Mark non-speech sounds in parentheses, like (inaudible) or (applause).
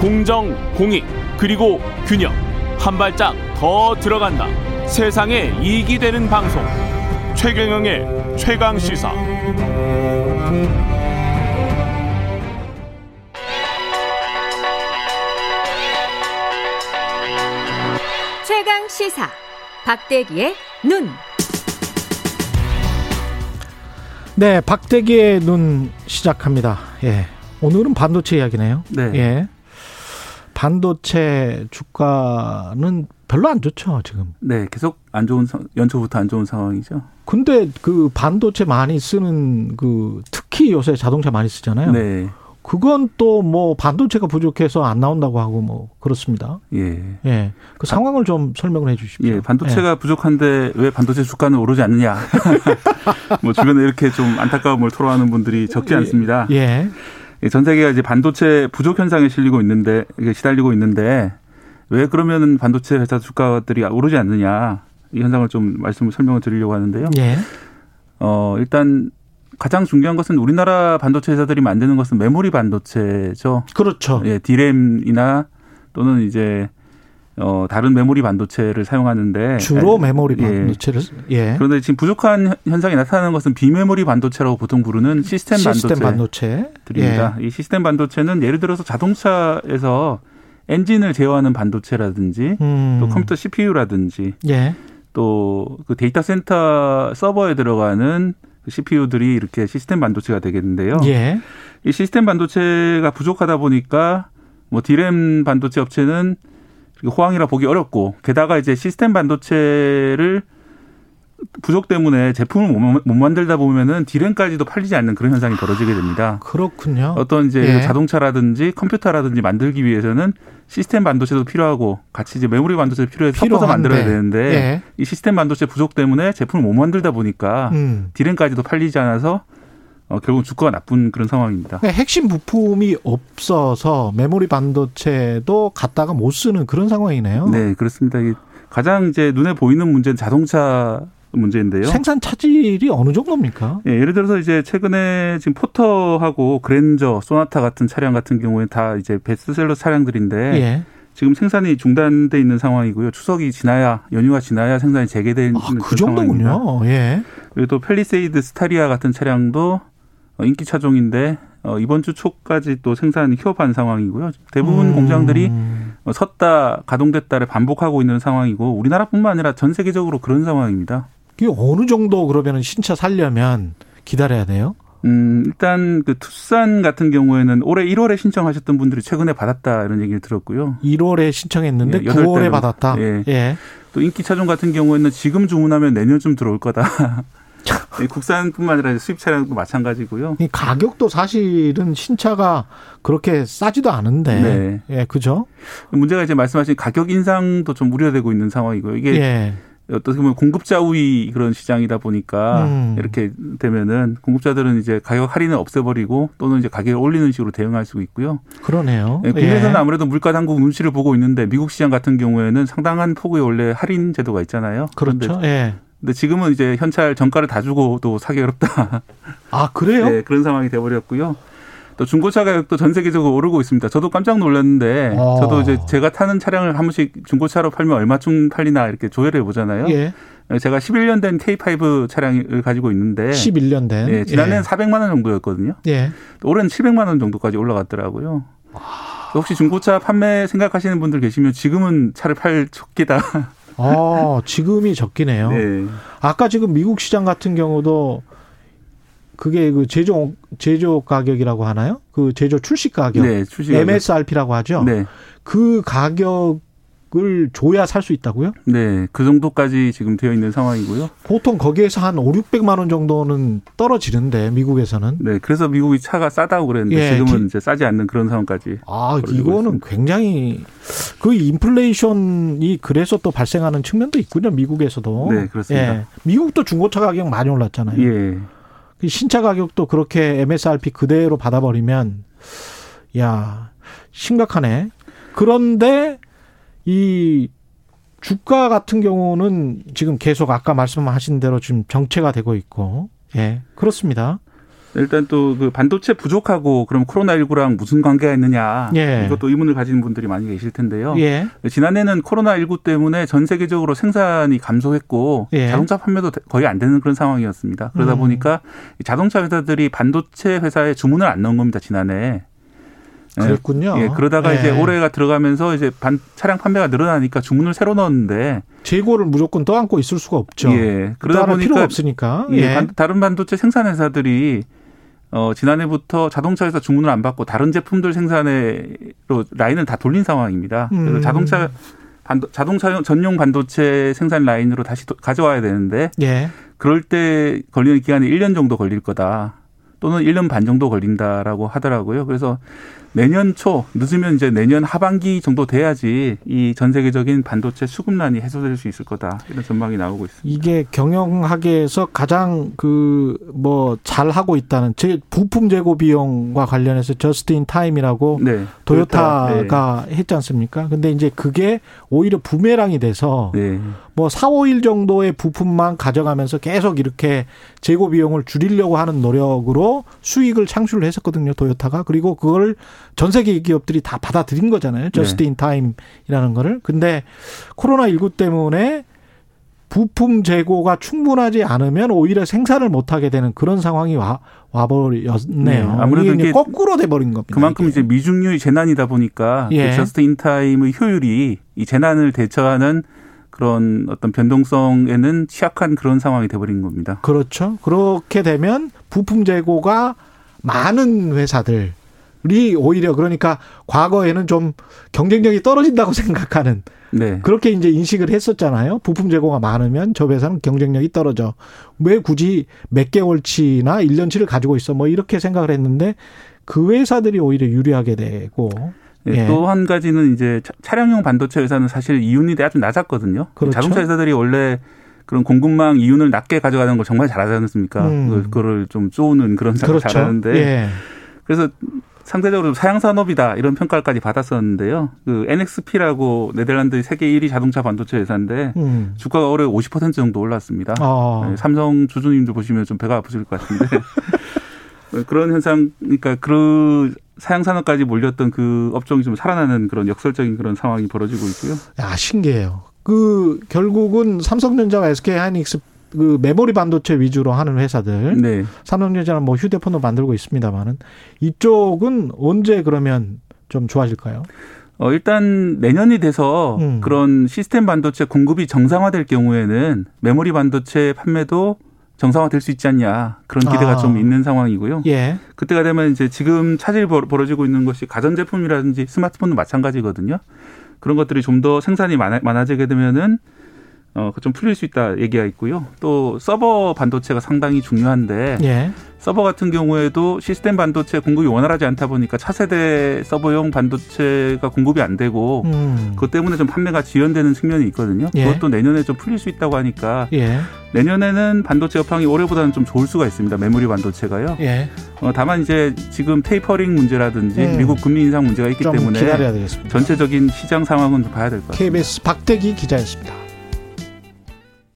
공정, 공익, 그리고 균형. 한 발짝 더 들어간다. 세상에 이익이 되는 방송. 최경영의 최강 시사. 최강 시사. 박대기의 눈. 네, 박대기의 눈 시작합니다. 예. 오늘은 반도체 이야기네요. 네. 예. 반도체 주가는 별로 안 좋죠, 지금. 네, 계속 안 좋은 상- 연초부터 안 좋은 상황이죠. 근데 그 반도체 많이 쓰는 그 특히 요새 자동차 많이 쓰잖아요. 네, 그건 또 뭐 반도체가 부족해서 안 나온다고 하고 뭐 그렇습니다. 예, 예. 그 상황을 좀 설명을 해 주십시오. 예, 반도체가 부족한데 왜 반도체 주가는 오르지 않느냐? (laughs) 뭐 주변에 이렇게 좀 안타까움을 토로하는 분들이 적지 않습니다. 예. 예, 전 세계가 이제 반도체 부족 현상에 실리고 있는데 이게 시달리고 있는데 왜 그러면은 반도체 회사 주가들이 오르지 않느냐? 이 현상을 좀 말씀을 설명을 드리려고 하는데요. 예. 어, 일단 가장 중요한 것은 우리나라 반도체 회사들이 만드는 것은 메모리 반도체죠. 그렇죠. 예, 디램이나 또는 이제 어 다른 메모리 반도체를 사용하는데 주로 메모리 예. 반도체를 예. 그런데 지금 부족한 현- 현상이 나타나는 것은 비메모리 반도체라고 보통 부르는 시스템, 시스템 반도체. 반도체들입니다. 이 시스템 반도체는 예를 들어서 자동차에서 엔진을 제어하는 반도체라든지 음. 또 컴퓨터 CPU라든지 예. 또그 데이터 센터 서버에 들어가는 그 CPU들이 이렇게 시스템 반도체가 되겠는데요. 예. 이 시스템 반도체가 부족하다 보니까 뭐 디램 반도체 업체는 호황이라 보기 어렵고 게다가 이제 시스템 반도체를 부족 때문에 제품을 못, 못 만들다 보면은 디램까지도 팔리지 않는 그런 현상이 벌어지게 됩니다. 그렇군요. 어떤 이제 예. 자동차라든지 컴퓨터라든지 만들기 위해서는 시스템 반도체도 필요하고 같이 이제 메모리 반도체도 필요해서 섞어서 필요한데. 만들어야 되는데 예. 이 시스템 반도체 부족 때문에 제품을 못 만들다 보니까 음. 디램까지도 팔리지 않아서 어, 결국 주가가 나쁜 그런 상황입니다. 그러니까 핵심 부품이 없어서 메모리 반도체도 갖다가 못 쓰는 그런 상황이네요. 네, 그렇습니다. 가장 이제 눈에 보이는 문제는 자동차 문제인데요. 생산 차질이 어느 정도입니까? 예, 예를 들어서 이제 최근에 지금 포터하고 그랜저, 소나타 같은 차량 같은 경우에 다 이제 베스트셀러 차량들인데 예. 지금 생산이 중단돼 있는 상황이고요. 추석이 지나야 연휴가 지나야 생산이 재개되는 아, 그 그런 상황입니다. 정도군요. 예. 그리고 또 펠리세이드 스타리아 같은 차량도 어, 인기 차종인데 어, 이번 주 초까지 또 생산이 휴업한 상황이고요. 대부분 음. 공장들이 어, 섰다 가동됐다를 반복하고 있는 상황이고 우리나라뿐만 아니라 전 세계적으로 그런 상황입니다. 이게 어느 정도 그러면은 신차 살려면 기다려야 돼요? 음, 일단 그 투싼 같은 경우에는 올해 1월에 신청하셨던 분들이 최근에 받았다 이런 얘기를 들었고요. 1월에 신청했는데 예, 여덟 9월에 달은. 받았다. 예. 예. 또 인기 차종 같은 경우에는 지금 주문하면 내년쯤 들어올 거다. 이 국산뿐만 아니라 수입 차량도 마찬가지고요. 이 가격도 사실은 신차가 그렇게 싸지도 않은데. 네. 예, 그죠? 문제가 이제 말씀하신 가격 인상도 좀 우려되고 있는 상황이고요. 이게 예. 어떻게 보면 공급자 우위 그런 시장이다 보니까 음. 이렇게 되면은 공급자들은 이제 가격 할인을 없애버리고 또는 이제 가격을 올리는 식으로 대응할 수 있고요. 그러네요. 예, 국내에서는 예. 아무래도 물가 당국 눈치를 보고 있는데 미국 시장 같은 경우에는 상당한 폭의 원래 할인 제도가 있잖아요. 그렇죠. 예. 근데 지금은 이제 현찰 정가를 다 주고 또 사기 어렵다. (laughs) 아, 그래요? 네, 그런 상황이 돼버렸고요. 또 중고차 가격도 전 세계적으로 오르고 있습니다. 저도 깜짝 놀랐는데 어. 저도 이제 제가 타는 차량을 한 번씩 중고차로 팔면 얼마쯤 팔리나 이렇게 조회를 해보잖아요. 예. 제가 11년 된 K5 차량을 가지고 있는데 11년 된. 네, 지난해는 예. 400만 원 정도였거든요. 예. 또 올해는 700만 원 정도까지 올라갔더라고요. 혹시 중고차 판매 생각하시는 분들 계시면 지금은 차를 팔 적기다. 어, 지금이 적기네요. 네. 아까 지금 미국 시장 같은 경우도 그게 그 제조 제조 가격이라고 하나요? 그 제조 출시 가격. 네, 출시 MSRP라고 하죠. 네. 그 가격 을 줘야 살 수 있다고요? 네. 그 정도까지 지금 되어 있는 상황이고요. 보통 거기에서 한 5, 600만 원 정도는 떨어지는데 미국에서는 네. 그래서 미국이 차가 싸다고 그랬는데 예, 지금은 기- 이제 싸지 않는 그런 상황까지. 아, 이거는 있습니다. 굉장히 그 인플레이션이 그래서 또 발생하는 측면도 있군요, 미국에서도. 네, 그렇습니다. 예. 미국도 중고차 가격 많이 올랐잖아요. 예. 그 신차 가격도 그렇게 MSRP 그대로 받아버리면 야 심각하네. 그런데 이 주가 같은 경우는 지금 계속 아까 말씀하신 대로 지금 정체가 되고 있고 예 그렇습니다. 일단 또 그 반도체 부족하고 그럼 코로나19랑 무슨 관계가 있느냐. 예. 이것도 의문을 가지는 분들이 많이 계실 텐데요. 예. 지난해는 코로나19 때문에 전 세계적으로 생산이 감소했고 예. 자동차 판매도 거의 안 되는 그런 상황이었습니다. 그러다 음. 보니까 이 자동차 회사들이 반도체 회사에 주문을 안 넣은 겁니다. 지난해. 예. 그랬군요. 예, 그러다가 예. 이제 올해가 들어가면서 이제 반 차량 판매가 늘어나니까 주문을 새로 넣었는데 재고를 무조건 떠안고 있을 수가 없죠. 예, 그러다 그러다 필요가 보니까 없으니까. 예, 예. 반- 다른 반도체 생산 회사들이 어, 지난해부터 자동차 회사 주문을 안 받고 다른 제품들 생산에로 라인을 다 돌린 상황입니다. 그래서 음. 자동차 반도, 자동차 전용 반도체 생산 라인으로 다시 도- 가져와야 되는데 예. 그럴 때 걸리는 기간이 1년 정도 걸릴 거다. 또는 1년 반 정도 걸린다라고 하더라고요. 그래서 내년 초 늦으면 이제 내년 하반기 정도 돼야지 이 전 세계적인 반도체 수급난이 해소될 수 있을 거다. 이런 전망이 나오고 있습니다. 이게 경영학에서 가장 그 뭐 잘 하고 있다는 제 부품 재고 비용과 관련해서 just in time이라고 네. 도요타가 했지 않습니까? 근데 이제 그게 오히려 부메랑이 돼서 네. 네. 뭐 4, 5일 정도의 부품만 가져가면서 계속 이렇게 재고 비용을 줄이려고 하는 노력으로 수익을 창출을 했었거든요, 도요타가. 그리고 그걸 전 세계 기업들이 다 받아들인 거잖아요. just in time이라는 거를. 근데 코로나 19 때문에 부품 재고가 충분하지 않으면 오히려 생산을 못 하게 되는 그런 상황이 와 와버렸네요. 네, 아무래도 이게 거꾸로 돼 버린 겁니다. 그만큼 이게. 이제 미증유의 재난이다 보니까 예. 그 just in time의 효율이 이 재난을 대처하는 그런 어떤 변동성에는 취약한 그런 상황이 돼버린 겁니다. 그렇죠. 그렇게 되면 부품 재고가 많은 회사들 이 오히려 그러니까 과거에는 좀 경쟁력이 떨어진다고 (laughs) 생각하는 네. 그렇게 이제 인식을 했었잖아요. 부품 재고가 많으면 저 회사는 경쟁력이 떨어져. 왜 굳이 몇 개월치나 1년치를 가지고 있어? 뭐 이렇게 생각을 했는데 그 회사들이 오히려 유리하게 되고 예. 또한 가지는 이제 차- 차량용 반도체 회사는 사실 이윤이 아주 낮았거든요. 그렇죠. 자동차 회사들이 원래 그런 공급망 이윤을 낮게 가져가는 걸 정말 잘하지 않습니까? 음. 그- 그거를 좀 쪼는 그런 그렇죠. 잘하는데 예. 그래서 상대적으로 사양 산업이다 이런 평가까지 받았었는데요. 그 NXP라고 네덜란드 세계 1위 자동차 반도체 회사인데 음. 주가가 올해 50% 정도 올랐습니다. 어. 네, 삼성 주주님들 보시면 좀 배가 아프실 것 같은데 (laughs) 그런 현상, 그러니까 그 사양 산업까지 몰렸던 그 업종이 좀 살아나는 그런 역설적인 그런 상황이 벌어지고 있고요. 야, 신기해요. 그 결국은 삼성전자와 SK 하이닉스 그 메모리 반도체 위주로 하는 회사들 네. 삼성전자는 뭐 휴대폰도 만들고 있습니다만은 이쪽은 언제 그러면 좀 좋아질까요? 어, 일단 내년이 돼서 음. 그런 시스템 반도체 공급이 정상화될 경우에는 메모리 반도체 판매도 정상화될 수 있지 않냐 그런 기대가 아. 좀 있는 상황이고요. 예. 그때가 되면 이제 지금 차질이 벌- 벌어지고 있는 것이 가전제품이라든지 스마트폰도 마찬가지거든요. 그런 것들이 좀 더 생산이 많아, 많아 지게 되면은 어, 좀 풀릴 수 있다 얘기가 있고요. 또 서버 반도체가 상당히 중요한데 예. 서버 같은 경우에도 시스템 반도체 공급이 원활하지 않다 보니까 차세대 서버용 반도체가 공급이 안 되고 음. 그것 때문에 좀 판매가 지연되는 측면이 있거든요. 예. 그것도 내년에 좀 풀릴 수 있다고 하니까 예. 내년에는 반도체 업황이 올해보다는 좀 좋을 수가 있습니다. 메모리 반도체가요. 예. 어, 다만 이제 지금 테이퍼링 문제라든지 음. 미국 금리 인상 문제가 있기 좀 때문에. 전체적인 시장 상황은 좀 봐야 될 것 같습니다. KBS 박대기 기자였습니다.